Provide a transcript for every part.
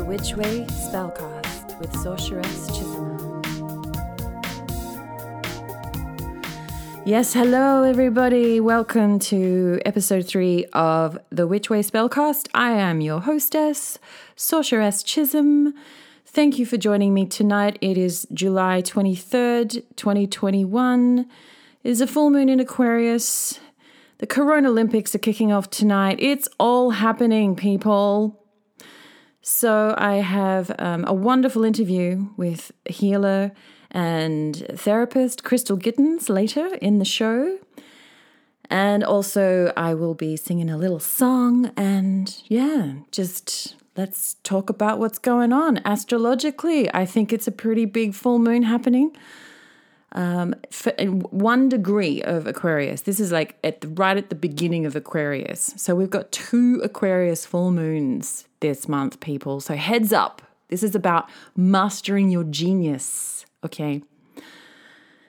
The Witch Way Spellcast with Sorceress Chisholm. Yes, hello everybody. Welcome to episode three of The Witch Way Spellcast. I am your hostess, Sorceress Chisholm. Thank you for joining me tonight. It is July 23rd, 2021. It is a full moon in Aquarius. The Corona Olympics are kicking off tonight. It's all happening, people. So, I have um, a wonderful interview with healer and therapist Kristen Gittins later in the show. And also, I will be singing a little song and yeah, just let's talk about what's going on astrologically. I think it's a pretty big full moon happening. Um, one degree of Aquarius. This is like at the, right at the beginning of Aquarius. So we've got two Aquarius full moons this month, people. So heads up. This is about mastering your genius. Okay.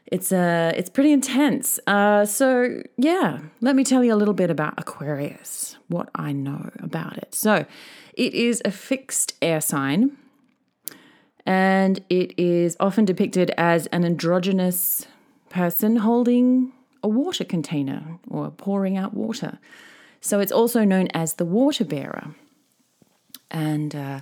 It's uh it's pretty intense. Uh so yeah, let me tell you a little bit about Aquarius, what I know about it. So, it is a fixed air sign and it is often depicted as an androgynous person holding a water container or pouring out water. So it's also known as the water bearer. And uh,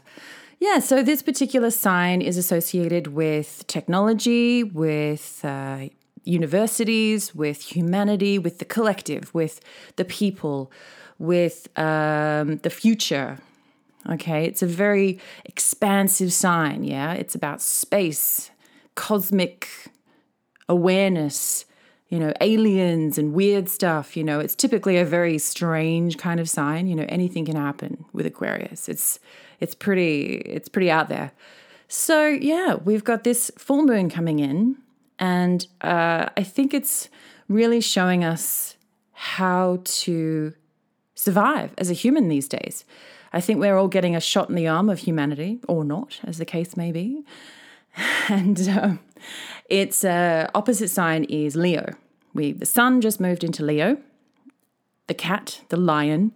yeah, so this particular sign is associated with technology, with uh, universities, with humanity, with the collective, with the people, with um, the future, Okay, it's a very expansive sign, yeah? It's about space, cosmic awareness, you know, aliens and weird stuff, you know. It's typically a very strange kind of sign, you know, anything can happen with Aquarius. It's it's pretty it's pretty out there. So, yeah, we've got this full moon coming in and uh, I think it's really showing us how to survive as a human these days. I think we're all getting a shot in the arm of humanity, or not, as the case may be. And um, its uh, opposite sign is Leo. We the sun just moved into Leo. The cat, the lion,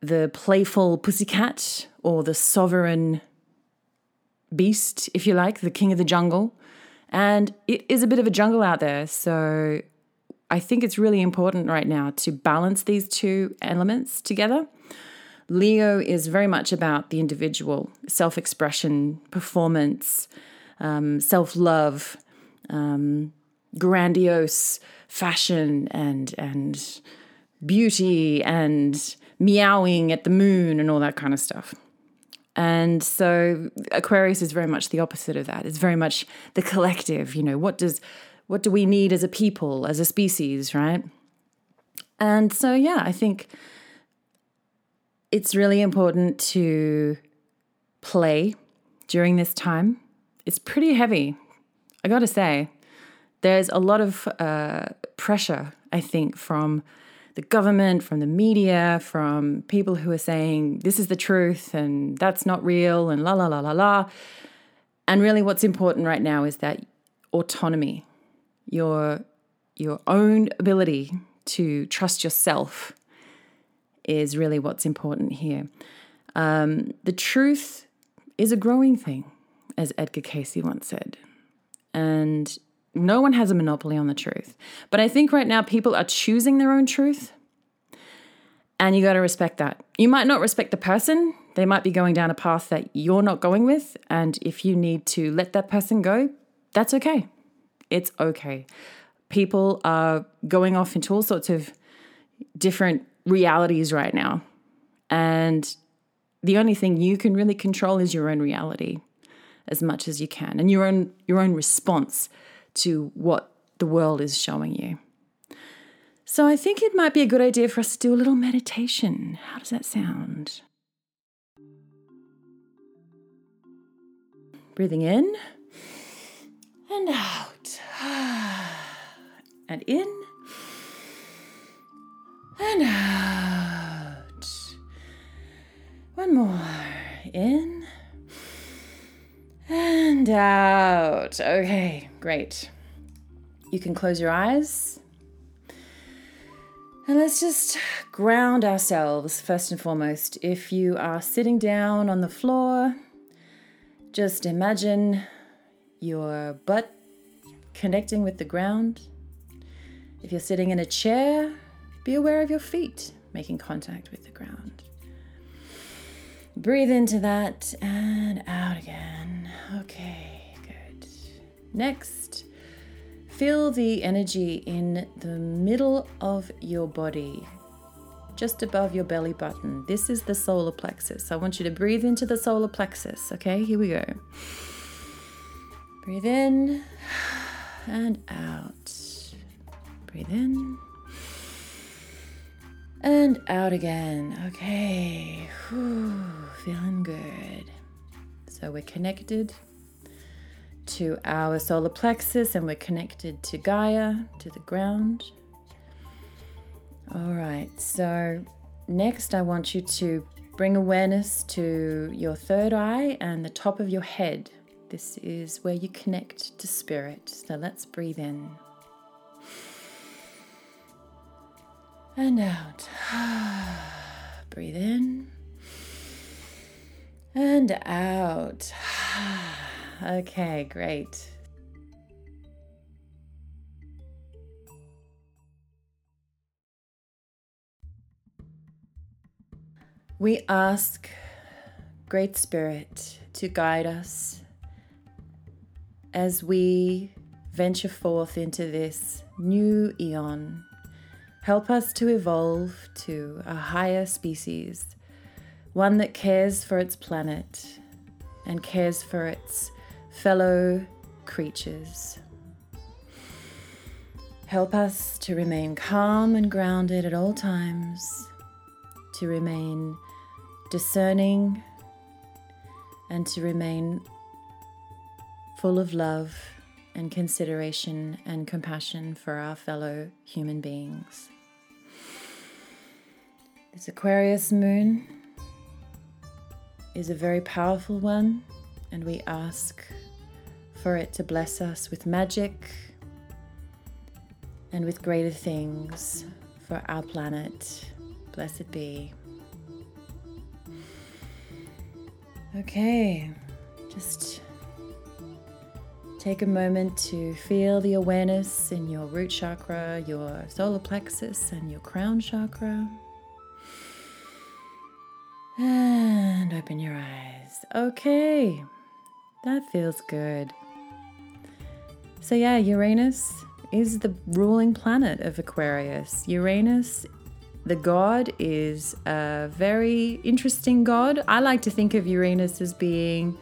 the playful pussycat, or the sovereign beast, if you like, the king of the jungle. And it is a bit of a jungle out there, so I think it's really important right now to balance these two elements together. Leo is very much about the individual, self expression, performance, um, self love, um, grandiose fashion, and, and beauty, and meowing at the moon, and all that kind of stuff. And so Aquarius is very much the opposite of that. It's very much the collective, you know, what does what do we need as a people, as a species, right? And so yeah, I think it's really important to play during this time. It's pretty heavy, I gotta say. There's a lot of uh, pressure, I think, from the government, from the media, from people who are saying this is the truth and that's not real and la la la la la. And really, what's important right now is that autonomy, your your own ability to trust yourself is really what's important here. Um, the truth is a growing thing, as Edgar Cayce once said. And no one has a monopoly on the truth. But I think right now people are choosing their own truth. And you got to respect that. You might not respect the person. They might be going down a path that you're not going with. And if you need to let that person go, that's okay. It's okay. People are going off into all sorts of different realities right now. And the only thing you can really control is your own reality as much as you can and your own your own response to what the world is showing you. So I think it might be a good idea for us to do a little meditation. How does that sound? Breathing in and out. And in and out. One more. In and out. Okay, great. You can close your eyes. And let's just ground ourselves first and foremost. If you are sitting down on the floor, just imagine your butt connecting with the ground. If you're sitting in a chair, be aware of your feet making contact with the ground. Breathe into that and out again. Okay, good. Next, feel the energy in the middle of your body, just above your belly button. This is the solar plexus. I want you to breathe into the solar plexus. Okay, here we go. Breathe in and out. Breathe in and out again. Okay, Whew. feeling good. So we're connected to our solar plexus and we're connected to Gaia, to the ground. All right, so next I want you to bring awareness to your third eye and the top of your head. This is where you connect to spirit. So let's breathe in. And out. breathe in. And out. okay, great. We ask Great Spirit to guide us as we venture forth into this new eon. Help us to evolve to a higher species, one that cares for its planet and cares for its fellow creatures. Help us to remain calm and grounded at all times, to remain discerning, and to remain full of love and consideration and compassion for our fellow human beings. This Aquarius moon is a very powerful one, and we ask for it to bless us with magic and with greater things for our planet. Blessed be. Okay, just take a moment to feel the awareness in your root chakra, your solar plexus, and your crown chakra. And open your eyes. Okay, that feels good. So, yeah, Uranus is the ruling planet of Aquarius. Uranus, the god, is a very interesting god. I like to think of Uranus as being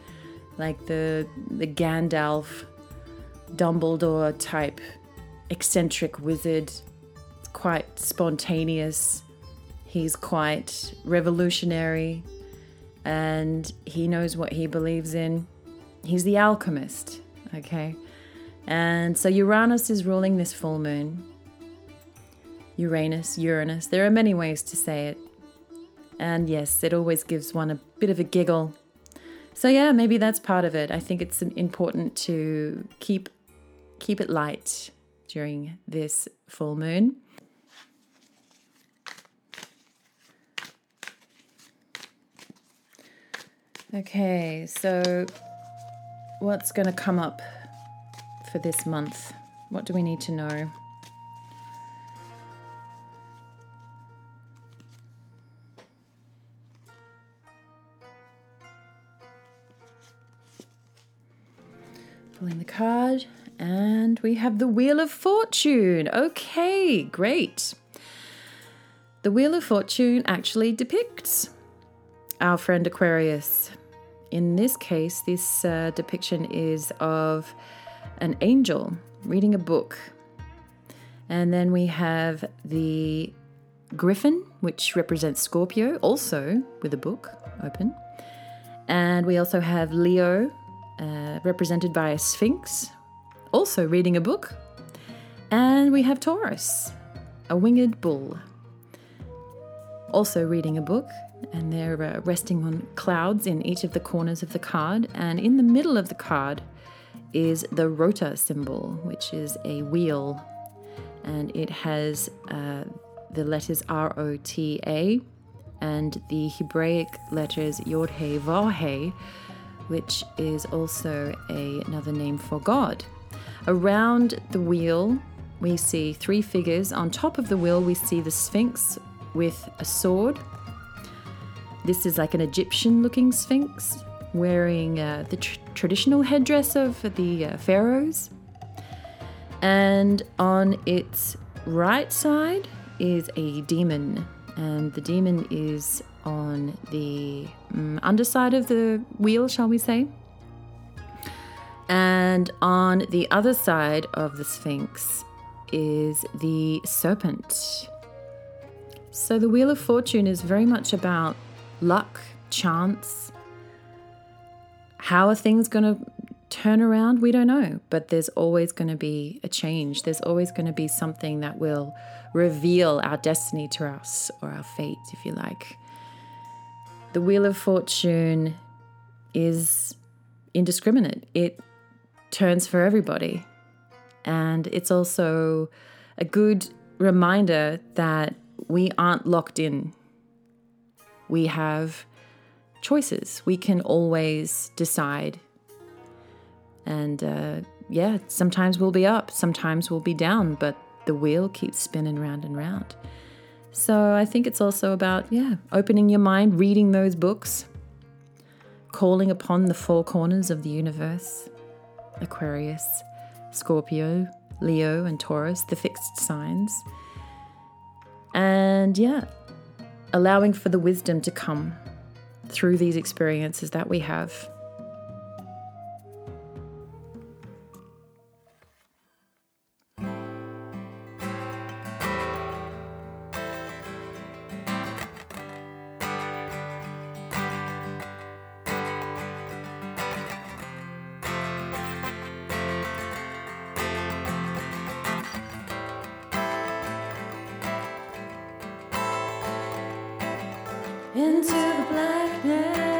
like the, the Gandalf, Dumbledore type eccentric wizard, quite spontaneous He's quite revolutionary and he knows what he believes in. He's the alchemist, okay? And so Uranus is ruling this full moon. Uranus, Uranus, there are many ways to say it. And yes, it always gives one a bit of a giggle. So yeah, maybe that's part of it. I think it's important to keep keep it light during this full moon. Okay, so what's going to come up for this month? What do we need to know? Pulling the card, and we have the Wheel of Fortune. Okay, great. The Wheel of Fortune actually depicts our friend Aquarius in this case, this uh, depiction is of an angel reading a book. And then we have the griffin, which represents Scorpio, also with a book open. And we also have Leo, uh, represented by a sphinx, also reading a book. And we have Taurus, a winged bull, also reading a book and they're uh, resting on clouds in each of the corners of the card. And in the middle of the card is the rota symbol, which is a wheel, and it has uh, the letters R O T A and the Hebraic letters Yod He Vav He, which is also a, another name for God. Around the wheel, we see three figures. On top of the wheel, we see the Sphinx with a sword. This is like an Egyptian looking Sphinx wearing uh, the tr- traditional headdress of the uh, pharaohs. And on its right side is a demon, and the demon is on the um, underside of the wheel, shall we say. And on the other side of the Sphinx is the serpent. So the Wheel of Fortune is very much about luck, chance. How are things going to turn around? We don't know, but there's always going to be a change. There's always going to be something that will reveal our destiny to us or our fate, if you like. The Wheel of Fortune is indiscriminate. It turns for everybody. And it's also a good reminder that we aren't locked in. We have choices. We can always decide. And uh, yeah, sometimes we'll be up, sometimes we'll be down, but the wheel keeps spinning round and round. So I think it's also about, yeah, opening your mind, reading those books, calling upon the four corners of the universe Aquarius, Scorpio, Leo, and Taurus, the fixed signs. And yeah, allowing for the wisdom to come through these experiences that we have. Into the blackness,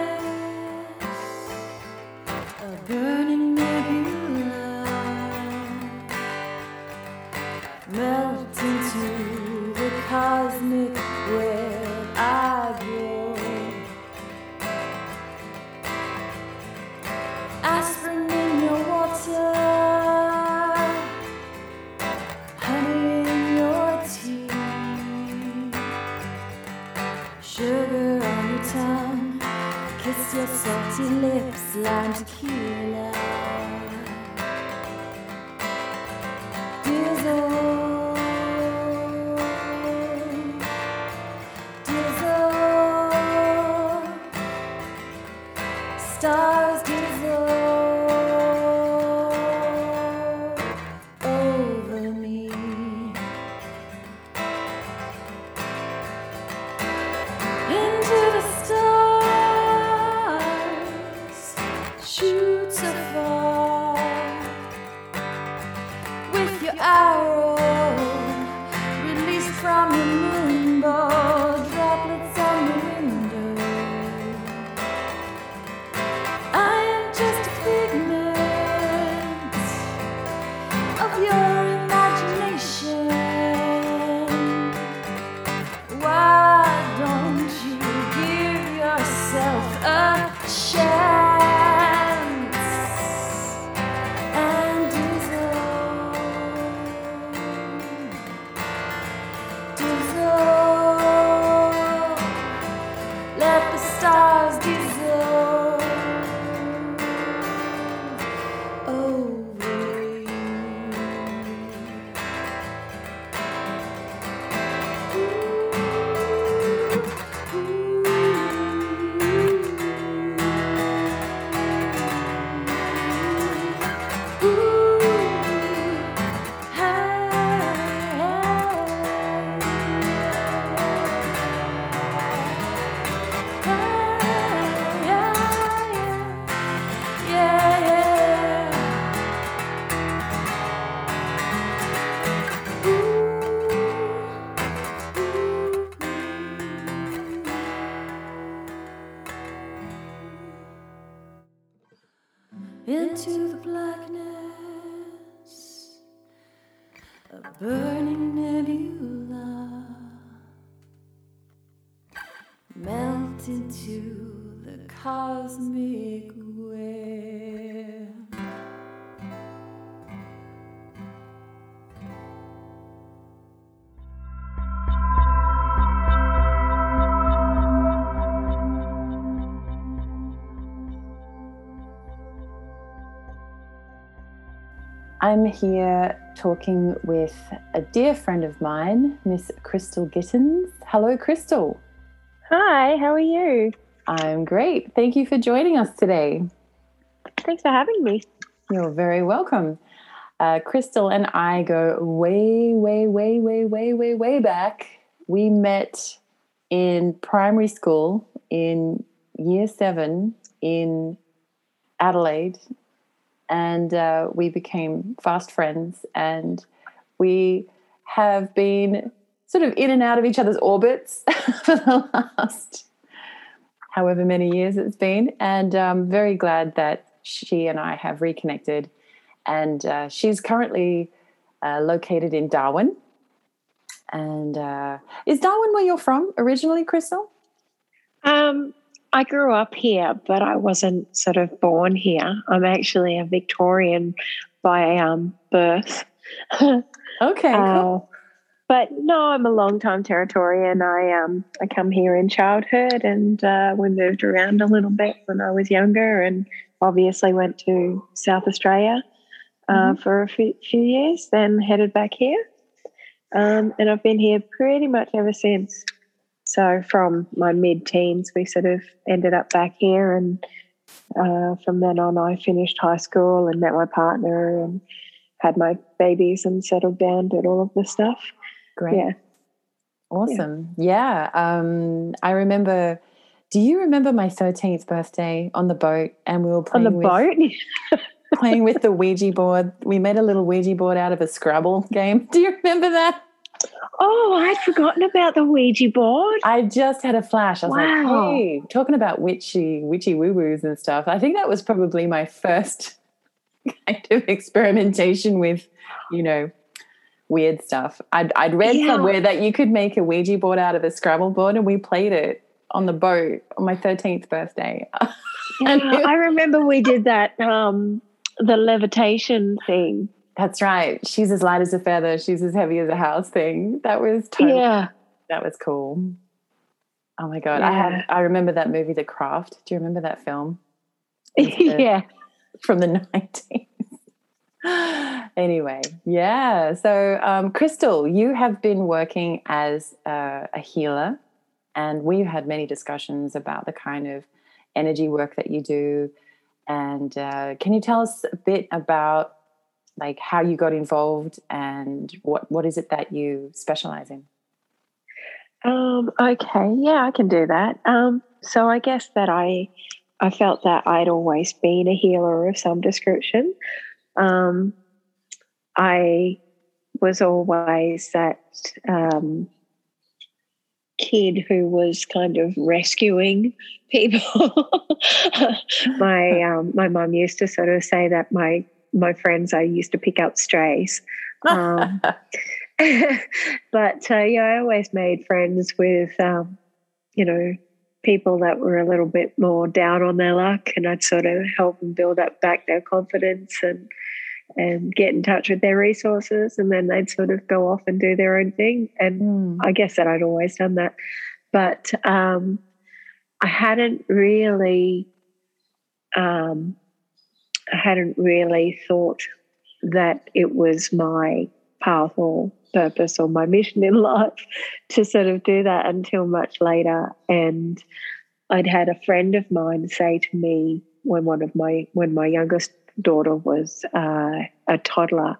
into the blackness, a burning nebula, melt into the cosmic. I'm here talking with a dear friend of mine, Miss Kristen Gittins. Hello, Kristen. Hi, how are you? I'm great. Thank you for joining us today. Thanks for having me. You're very welcome. Uh, Kristen and I go way, way, way, way, way, way, way back. We met in primary school in year seven in Adelaide, and uh, we became fast friends. And we have been sort of in and out of each other's orbits for the last however many years it's been. And I'm um, very glad that she and I have reconnected. And uh, she's currently uh, located in Darwin. And uh, is Darwin where you're from originally, Kristen? Um, I grew up here, but I wasn't sort of born here. I'm actually a Victorian by um, birth. okay, cool. Uh, but no, I'm a long time Territorian. I um I come here in childhood, and uh, we moved around a little bit when I was younger, and obviously went to South Australia uh, mm-hmm. for a few, few, years, then headed back here, um, and I've been here pretty much ever since. So from my mid-teens, we sort of ended up back here, and uh, from then on, I finished high school and met my partner and had my babies and settled down, did all of the stuff. Great. Yeah. Awesome. Yeah. yeah. Um, I remember. Do you remember my 13th birthday on the boat and we were playing on the with, boat? playing with the Ouija board. We made a little Ouija board out of a Scrabble game. Do you remember that? Oh, I'd forgotten about the Ouija board. I just had a flash. I was wow. like, hey, talking about witchy, witchy woo woos and stuff. I think that was probably my first kind of experimentation with, you know, weird stuff. I'd, I'd read yeah. somewhere that you could make a Ouija board out of a Scrabble board, and we played it on the boat on my 13th birthday. yeah, I remember we did that, um, the levitation thing. That's right. She's as light as a feather, she's as heavy as a house thing. That was totally, yeah. that was cool. Oh my god. Yeah. I had I remember that movie The Craft. Do you remember that film? yeah. From the 90s. anyway, yeah. So, um, Kristen, you have been working as a, a healer, and we've had many discussions about the kind of energy work that you do. And uh, can you tell us a bit about like how you got involved and what what is it that you specialize in? Um, okay, yeah, I can do that. Um, so I guess that I I felt that I'd always been a healer of some description. Um, I was always that um, kid who was kind of rescuing people. my um, my mum used to sort of say that my my friends I used to pick up strays. Um, but uh, yeah, I always made friends with um, you know people that were a little bit more down on their luck, and I'd sort of help them build up back their confidence and and get in touch with their resources and then they'd sort of go off and do their own thing and mm. i guess that i'd always done that but um, i hadn't really um, i hadn't really thought that it was my path or purpose or my mission in life to sort of do that until much later and i'd had a friend of mine say to me when one of my when my youngest daughter was uh, a toddler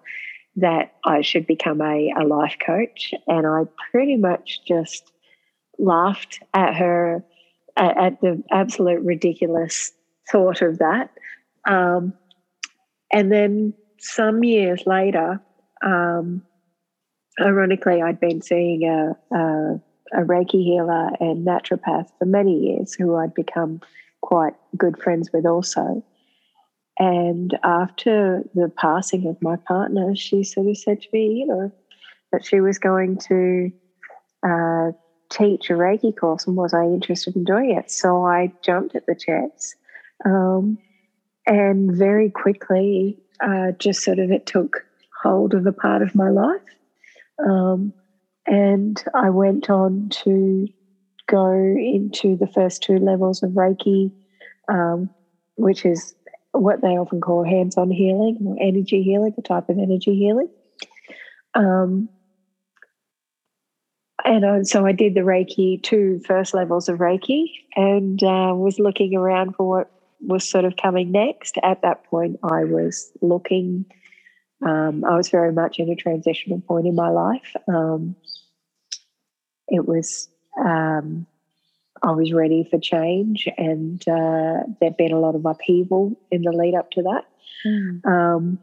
that I should become a, a life coach. And I pretty much just laughed at her at, at the absolute ridiculous thought of that. Um, and then some years later, um, ironically, I'd been seeing a, a, a, Reiki healer and naturopath for many years who I'd become quite good friends with also. And after the passing of my partner, she sort of said to me, you know, that she was going to uh, teach a Reiki course and was I interested in doing it? So I jumped at the chance. Um, and very quickly, uh, just sort of it took hold of a part of my life. Um, and I went on to go into the first two levels of Reiki, um, which is what they often call hands on healing or energy healing, a type of energy healing. Um, and so I did the Reiki, two first levels of Reiki, and uh, was looking around for what was sort of coming next. At that point, I was looking, um, I was very much in a transitional point in my life. Um, it was, um, I was ready for change, and uh, there'd been a lot of upheaval in the lead up to that. Mm.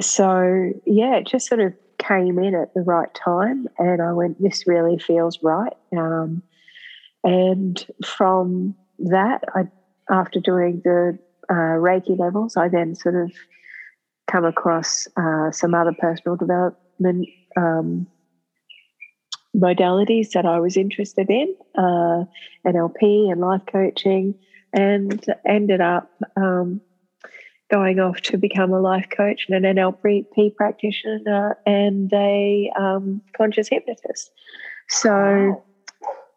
so, yeah, it just sort of came in at the right time, and I went, This really feels right. Um, and from that, I after doing the uh, Reiki levels, I then sort of come across uh, some other personal development um, modalities that I was interested in, uh, NLP and life coaching, and ended up um, going off to become a life coach and an NLP practitioner and a um, conscious hypnotist. So. Wow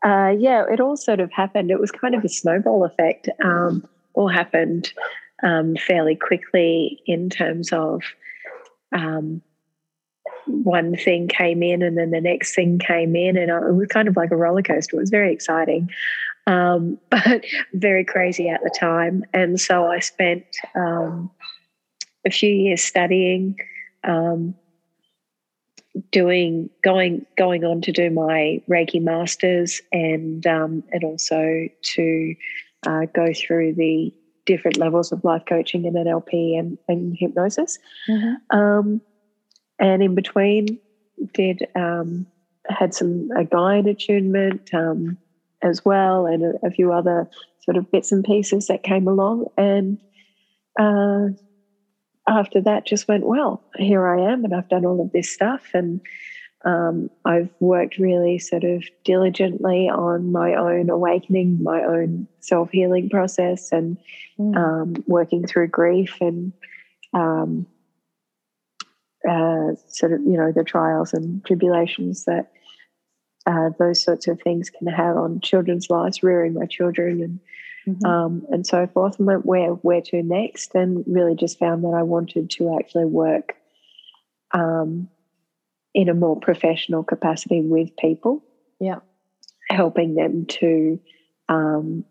uh, yeah, it all sort of happened. It was kind of a snowball effect. Um, all happened um, fairly quickly in terms of um, one thing came in and then the next thing came in, and it was kind of like a roller coaster. It was very exciting, um, but very crazy at the time. And so I spent um, a few years studying. Um, doing going going on to do my Reiki masters and um, and also to uh, go through the different levels of life coaching and NLP and, and hypnosis. Mm-hmm. Um, and in between, did um, had some a guide attunement um, as well, and a, a, few other sort of bits and pieces that came along, and uh, after that just went, well, here I am, and I've done all of this stuff. And um, I've worked really sort of diligently on my own awakening, my own self healing process, and mm. um, working through grief and um, uh, sort of, you know, the trials and tribulations that uh, those sorts of things can have on children's lives, rearing my children and mm-hmm. um, and so forth, and went where where to next, and really just found that I wanted to actually work um, in a more professional capacity with people. Yeah, helping them to um,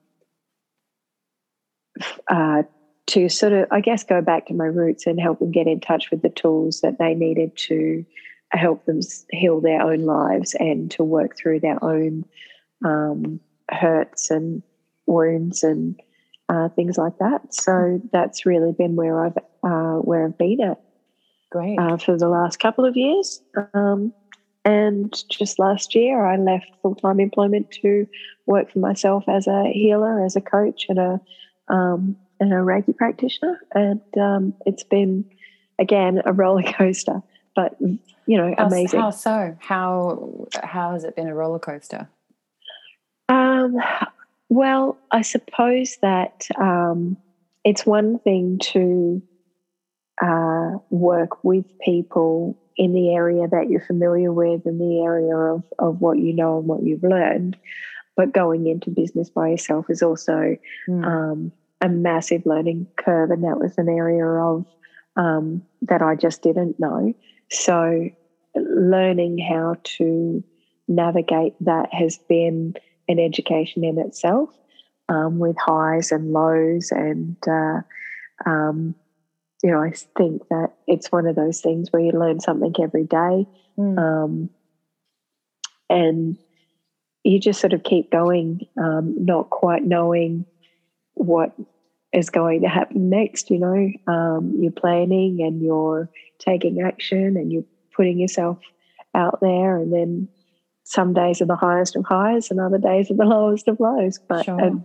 uh, to sort of, I guess, go back to my roots and help them get in touch with the tools that they needed to help them heal their own lives and to work through their own um, hurts and wounds and uh, things like that. So that's really been where I've uh, where I've been at. Great uh, for the last couple of years. Um, and just last year, I left full time employment to work for myself as a healer, as a coach, and a um, and a Reiki practitioner. And um, it's been again a roller coaster, but you know, how, amazing. How so? How how has it been a roller coaster? Um, well, I suppose that um, it's one thing to uh, work with people in the area that you're familiar with in the area of, of what you know and what you've learned. But going into business by yourself is also mm. um, a massive learning curve. And that was an area of um, that I just didn't know. So learning how to navigate that has been an education in itself um, with highs and lows. And, uh, um, you know, I think that it's one of those things where you learn something every day. Mm. Um, and you just sort of keep going, um, not quite knowing what is going to happen next. You know, um, you're planning and you're taking action and you're putting yourself out there, and then some days are the highest of highs and other days are the lowest of lows. But sure.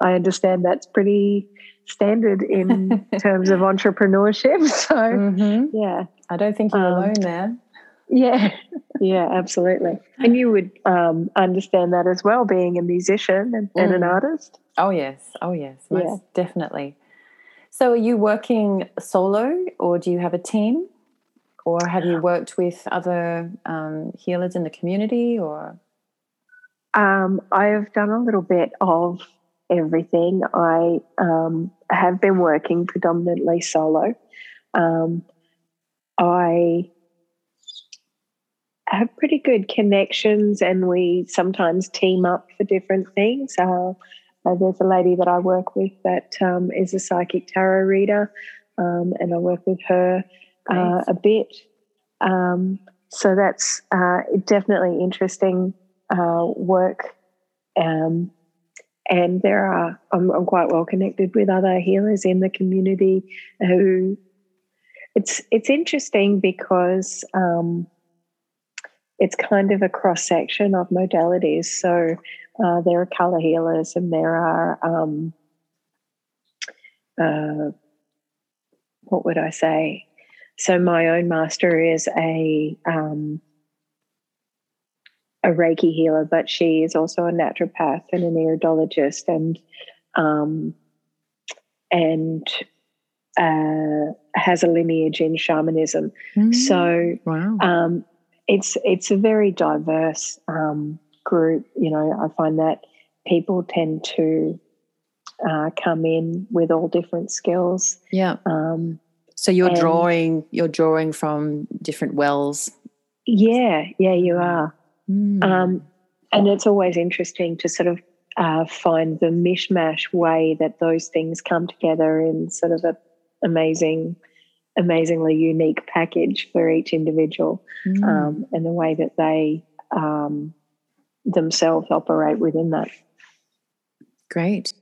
I understand that's pretty standard in terms of entrepreneurship. So, mm-hmm. yeah. I don't think you're um, alone there. Yeah, yeah, absolutely. And you would um, understand that as well, being a musician and, mm. and an mm. artist. Oh yes, oh yes, most yeah. definitely. So, are you working solo, or do you have a team, or have you worked with other um, healers in the community, or? Um, I've done a little bit of everything. I um, have been working predominantly solo. Um, I have pretty good connections, and we sometimes team up for different things. Uh, uh, there's a lady that I work with that um, is a psychic tarot reader, um, and I work with her uh, a bit. Um, so that's uh, definitely interesting uh, work. Um, and there are, I'm, I'm, quite well connected with other healers in the community who. It's it's interesting because um, it's kind of a cross section of modalities. So uh, there are color healers, and there are um, uh, what would I say? So my own master is a um, a Reiki healer, but she is also a naturopath and an iridologist, and um, and uh, has a lineage in shamanism. Mm, so wow. um, it's it's a very diverse um, group. You know, I find that people tend to uh, come in with all different skills. Yeah. Um, so you're drawing you're drawing from different wells. Yeah, yeah, you are. Mm. Um, and it's always interesting to sort of uh, find the mishmash way that those things come together in sort of an amazing amazingly unique package for each individual mm. um, and the way that they um, themselves operate within that. Great.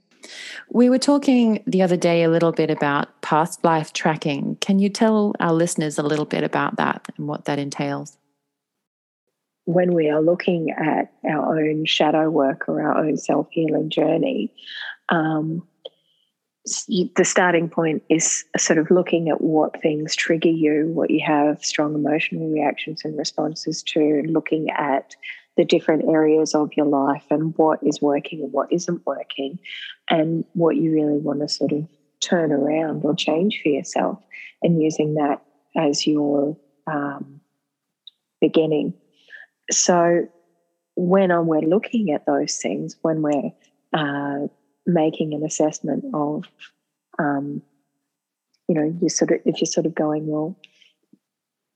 We were talking the other day a little bit about past life tracking. Can you tell our listeners a little bit about that and what that entails? When we are looking at our own shadow work or our own self healing journey, um, the starting point is sort of looking at what things trigger you, what you have strong emotional reactions and responses to, looking at the different areas of your life and what is working and what isn't working, and what you really want to sort of turn around or change for yourself, and using that as your um, beginning. So, when we're looking at those things, when we're uh, making an assessment of, um, you know, you sort of if you're sort of going, well,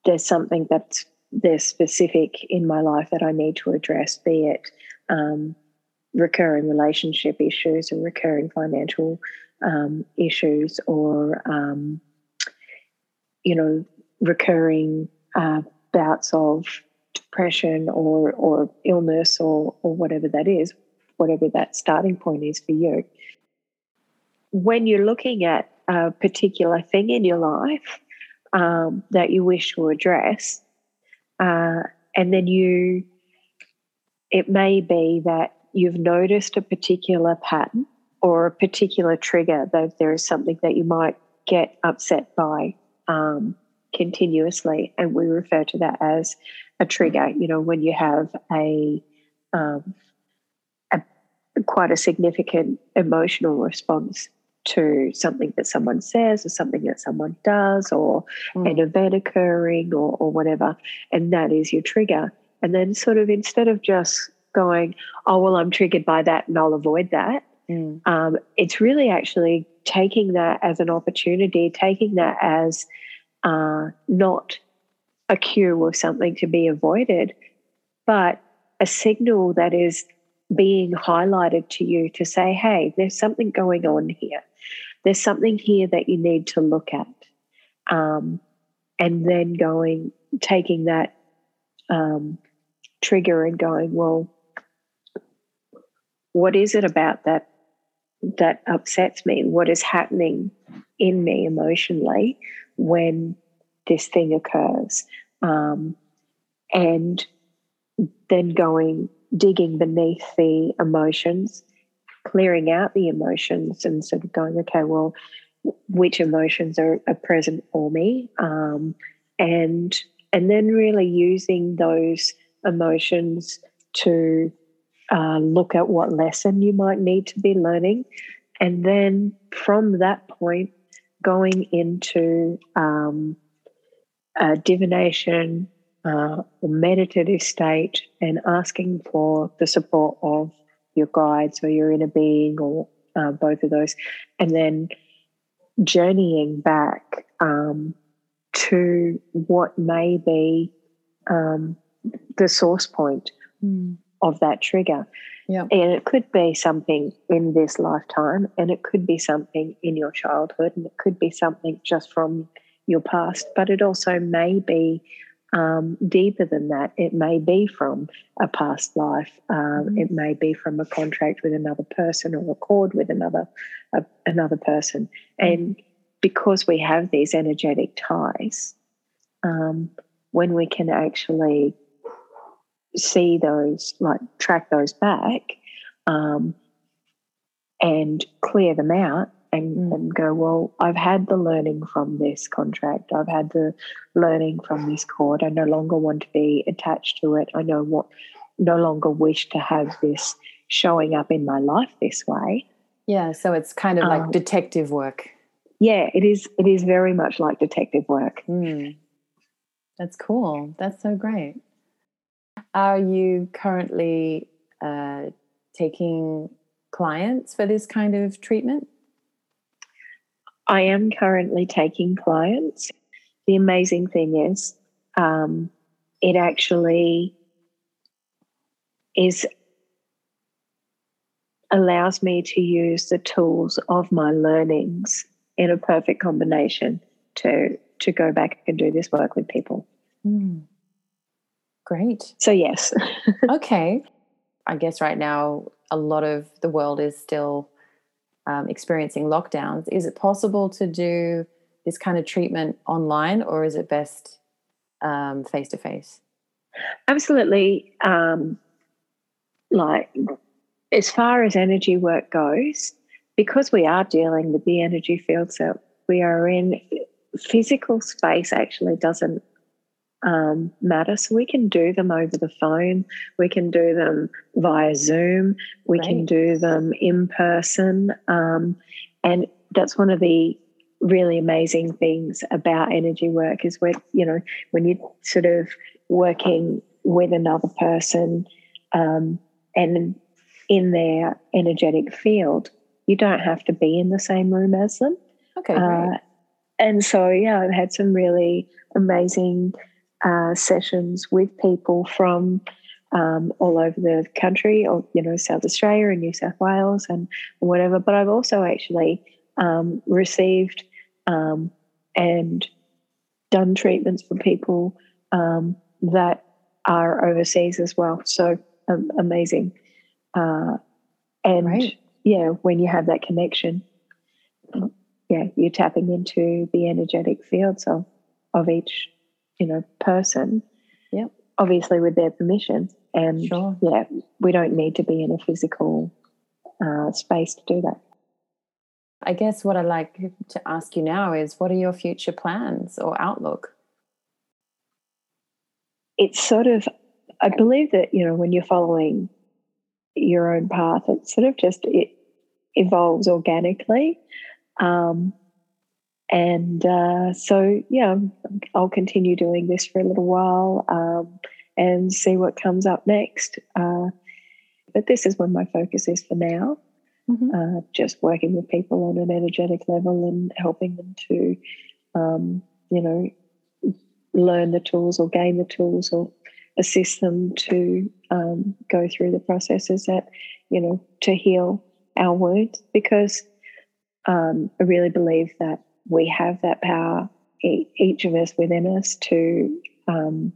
there's something that's there's specific in my life that I need to address, be it um, recurring relationship issues or recurring financial um, issues or um, you know recurring uh, bouts of depression or or illness or or whatever that is whatever that starting point is for you. When you're looking at a particular thing in your life um, that you wish to address, uh, and then you, it may be that you've noticed a particular pattern or a particular trigger, that there is something that you might get upset by um, continuously. And we refer to that as a trigger. You know, when you have a um, quite a significant emotional response to something that someone says or something that someone does or mm. an event occurring or, or whatever. And that is your trigger. And then, sort of, instead of just going, oh, well, I'm triggered by that and I'll avoid that, mm. um, it's really actually taking that as an opportunity, taking that as uh, not a cue or something to be avoided, but a signal that is being highlighted to you to say, hey, there's something going on here. There's something here that you need to look at. Um, and then going, taking that um, trigger and going, well, what is it about that that upsets me? What is happening in me emotionally when this thing occurs? Um, and then going, digging beneath the emotions, clearing out the emotions, and sort of going, okay, well, which emotions are, are present for me, um, and and then really using those emotions to uh, look at what lesson you might need to be learning. And then from that point, going into um, divination uh, or meditative state and asking for the support of your guides or your inner being or uh, both of those. And then journeying back um, to what may be um, the source point mm. of that trigger. Yeah. And it could be something in this lifetime, and it could be something in your childhood, and it could be something just from your past, but it also may be um, deeper than that. It may be from a past life. Um, mm-hmm. It may be from a contract with another person or a cord with another another person. Mm-hmm. And because we have these energetic ties, um, when we can actually see those, like track those back, um, and clear them out, and, mm. and go, well, I've had the learning from this contract. I've had the learning from this cord. I no longer want to be attached to it. I know what, no longer wish to have this showing up in my life this way. Yeah, so it's kind of like um, detective work. Yeah, it is. It is very much like detective work. Mm. That's cool. That's so great. Are you currently uh, taking clients for this kind of treatment? I am currently taking clients. The amazing thing is, um, it actually is allows me to use the tools of my learnings in a perfect combination to to go back and do this work with people. Mm. Great. So yes. okay. I guess right now a lot of the world is still um, experiencing lockdowns, is it possible to do this kind of treatment online or is it best face to face? Absolutely. Um, like, as far as energy work goes, because we are dealing with the energy fields that we are in, physical space actually doesn't um, matter. So we can do them over the phone, we can do them via Zoom, we right. can do them in person. Um, and that's one of the really amazing things about energy work is when, you know, when you're sort of working with another person um, and in their energetic field, you don't have to be in the same room as them. Okay. Uh, and so, yeah, I've had some really amazing uh, sessions with people from um, all over the country, or you know, South Australia and New South Wales and whatever. But I've also actually um, received um, and done treatments for people um, that are overseas as well. So um, amazing, uh, and right. yeah, when you have that connection, yeah, you're tapping into the energetic fields of of each you know person. Yeah obviously with their permission and sure. yeah we don't need to be in a physical uh, space to do that. I guess what i'd like to ask you now is what are your future plans or outlook? It's sort of i believe that you know when you're following your own path it sort of just it evolves organically. Um, and uh, so, yeah, I'll continue doing this for a little while um, and see what comes up next. Uh, but this is where my focus is for now. Mm-hmm. Uh, just working with people on an energetic level and helping them to, um, you know, learn the tools or gain the tools or assist them to um, go through the processes that, you know, to heal our wounds. Because um, I really believe that we have that power, each of us within us, to um,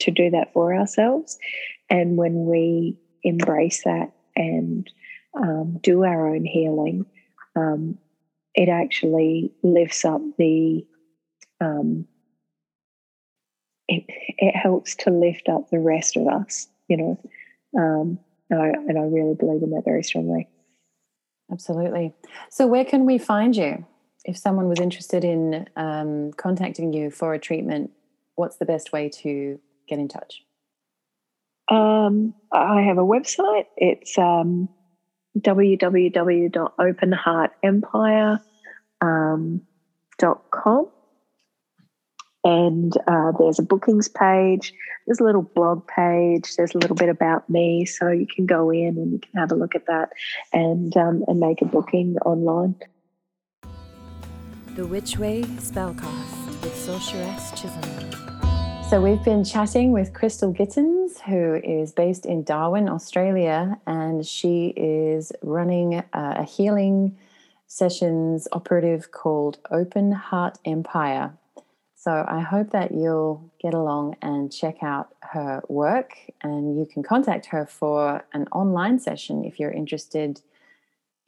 to do that for ourselves. And when we embrace that and um, do our own healing, um, it actually lifts up the. Um, it, it helps to lift up the rest of us, you know, um, and I, and I really believe in that very strongly. Absolutely. So, where can we find you? If someone was interested in um, contacting you for a treatment, what's the best way to get in touch? Um, I have a website. It's um, www.openheartempire.com. Um, and uh, there's a bookings page. There's a little blog page. There's a little bit about me, so you can go in and you can have a look at that and um, and make a booking online. The Witch Way Spellcast with Sorceress Chisholm. So we've been chatting with Kristen Gittins, who is based in Darwin, Australia, and she is running uh, a healing sessions operative called Open Heart Empire so I hope that you'll get along and check out her work, and you can contact her for an online session if you're interested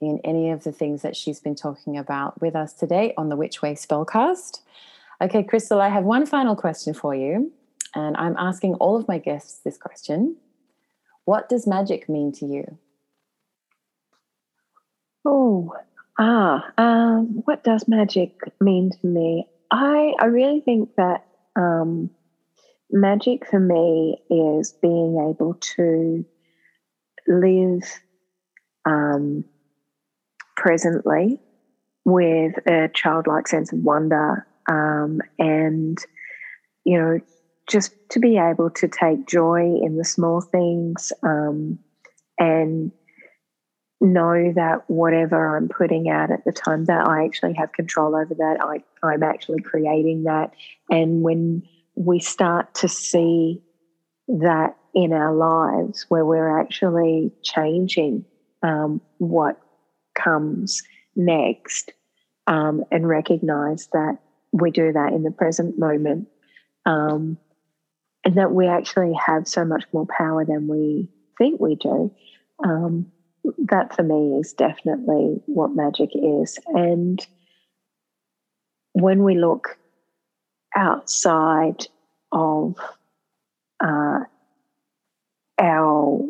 in any of the things that she's been talking about with us today on the Witch Way Spellcast. Okay, Kristen, I have one final question for you, and I'm asking all of my guests this question. What does magic mean to you? Oh, ah, um, what does magic mean to me? I I really think that um, magic for me is being able to live um, presently with a childlike sense of wonder um, and you know just to be able to take joy in the small things um, and know that whatever I'm putting out at the time that I actually have control over that. I, I'm actually creating that. And when we start to see that in our lives where we're actually changing um, what comes next um, and recognize that we do that in the present moment um, and that we actually have so much more power than we think we do. Um, that for me is definitely what magic is. And when we look outside of uh, our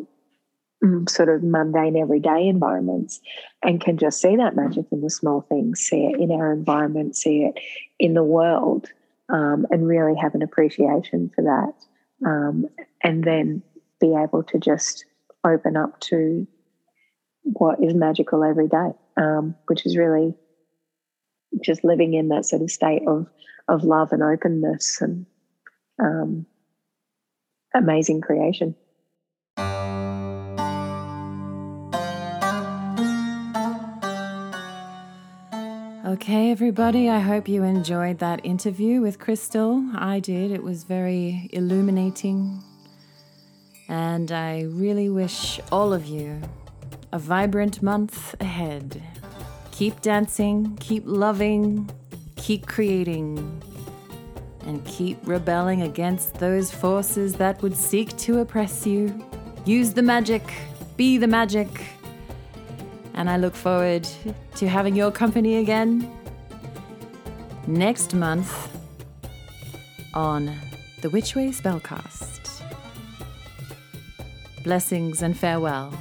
sort of mundane everyday environments and can just see that magic in the small things, see it in our environment, see it in the world, um, and really have an appreciation for that. Um, and then be able to just open up to what is magical every day, um, which is really just living in that sort of state of of love and openness and um, amazing creation. Okay, everybody, I hope you enjoyed that interview with Kristen. I did. It was very illuminating. And I really wish all of you a vibrant month ahead. Keep dancing, keep loving, keep creating, and keep rebelling against those forces that would seek to oppress you. Use the magic, be the magic. And I look forward to having your company again next month on the Witch Way Spellcast. Blessings and farewell.